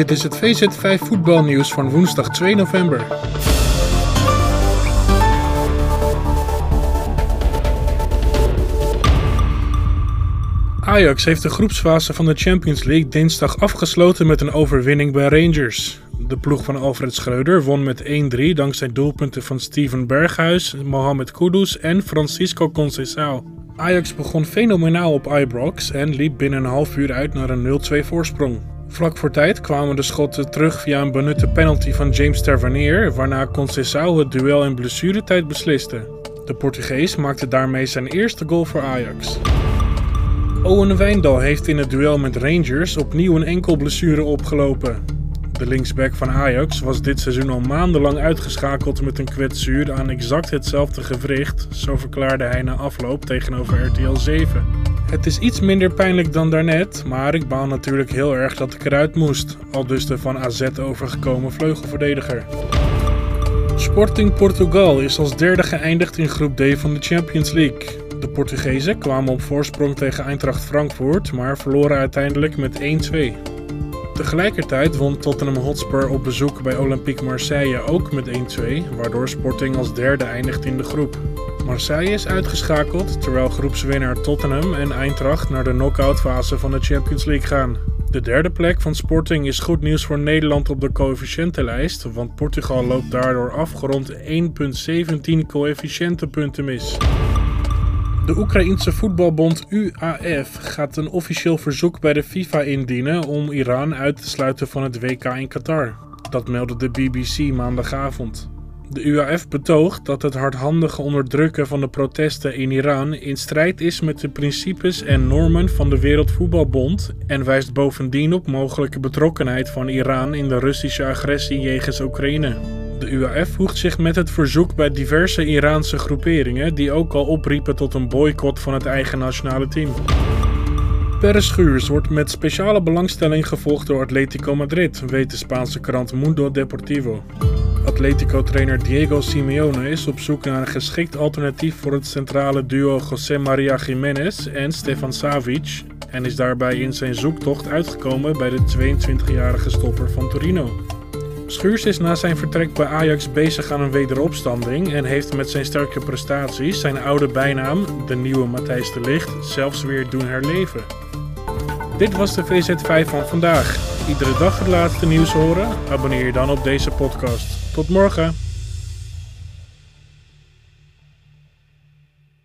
Dit is het VZ5 voetbalnieuws van woensdag 2 november. Ajax heeft de groepsfase van de Champions League dinsdag afgesloten met een overwinning bij Rangers. De ploeg van Alfred Schreuder won met 1-3 dankzij doelpunten van Steven Berghuis, Mohamed Kudus en Francisco Conceição. Ajax begon fenomenaal op Ibrox en liep binnen een half uur uit naar een 0-2 voorsprong. Vlak voor tijd kwamen de schotten terug via een benutte penalty van James Tavernier, waarna Conceição het duel in blessuretijd besliste. De Portugees maakte daarmee zijn eerste goal voor Ajax. Owen Wijndal heeft in het duel met Rangers opnieuw een enkel blessure opgelopen. De linksback van Ajax was dit seizoen al maandenlang uitgeschakeld met een kwetsuur aan exact hetzelfde gewricht, zo verklaarde hij na afloop tegenover RTL 7. Het is iets minder pijnlijk dan daarnet, maar ik baal natuurlijk heel erg dat ik eruit moest, al dus de van AZ overgekomen vleugelverdediger. Sporting Portugal is als derde geëindigd in groep D van de Champions League. De Portugezen kwamen op voorsprong tegen Eintracht Frankfurt, maar verloren uiteindelijk met 1-2. Tegelijkertijd won Tottenham Hotspur op bezoek bij Olympique Marseille ook met 1-2, waardoor Sporting als derde eindigt in de groep. Marseille is uitgeschakeld, terwijl groepswinnaar Tottenham en Eintracht naar de knock-out fase van de Champions League gaan. De derde plek van Sporting is goed nieuws voor Nederland op de coëfficiëntenlijst, want Portugal loopt daardoor afgerond 1,17 coëfficiëntenpunten mis. De Oekraïense voetbalbond UAF gaat een officieel verzoek bij de FIFA indienen om Iran uit te sluiten van het WK in Qatar. Dat meldde de BBC maandagavond. De UAF betoogt dat het hardhandige onderdrukken van de protesten in Iran in strijd is met de principes en normen van de Wereldvoetbalbond en wijst bovendien op mogelijke betrokkenheid van Iran in de Russische agressie jegens Oekraïne. De UAF voegt zich met het verzoek bij diverse Iraanse groeperingen die ook al opriepen tot een boycott van het eigen nationale team. Perez Schuurs wordt met speciale belangstelling gevolgd door Atletico Madrid, weet de Spaanse krant Mundo Deportivo. Atletico-trainer Diego Simeone is op zoek naar een geschikt alternatief voor het centrale duo José Maria Jiménez en Stefan Savic en is daarbij in zijn zoektocht uitgekomen bij de 22-jarige stopper van Torino. Schuurs is na zijn vertrek bij Ajax bezig aan een wederopstanding en heeft met zijn sterke prestaties zijn oude bijnaam, de nieuwe Matthijs de Licht, zelfs weer doen herleven. Dit was de VZ5 van vandaag. Iedere dag het laatste nieuws horen? Abonneer je dan op deze podcast. Tot morgen!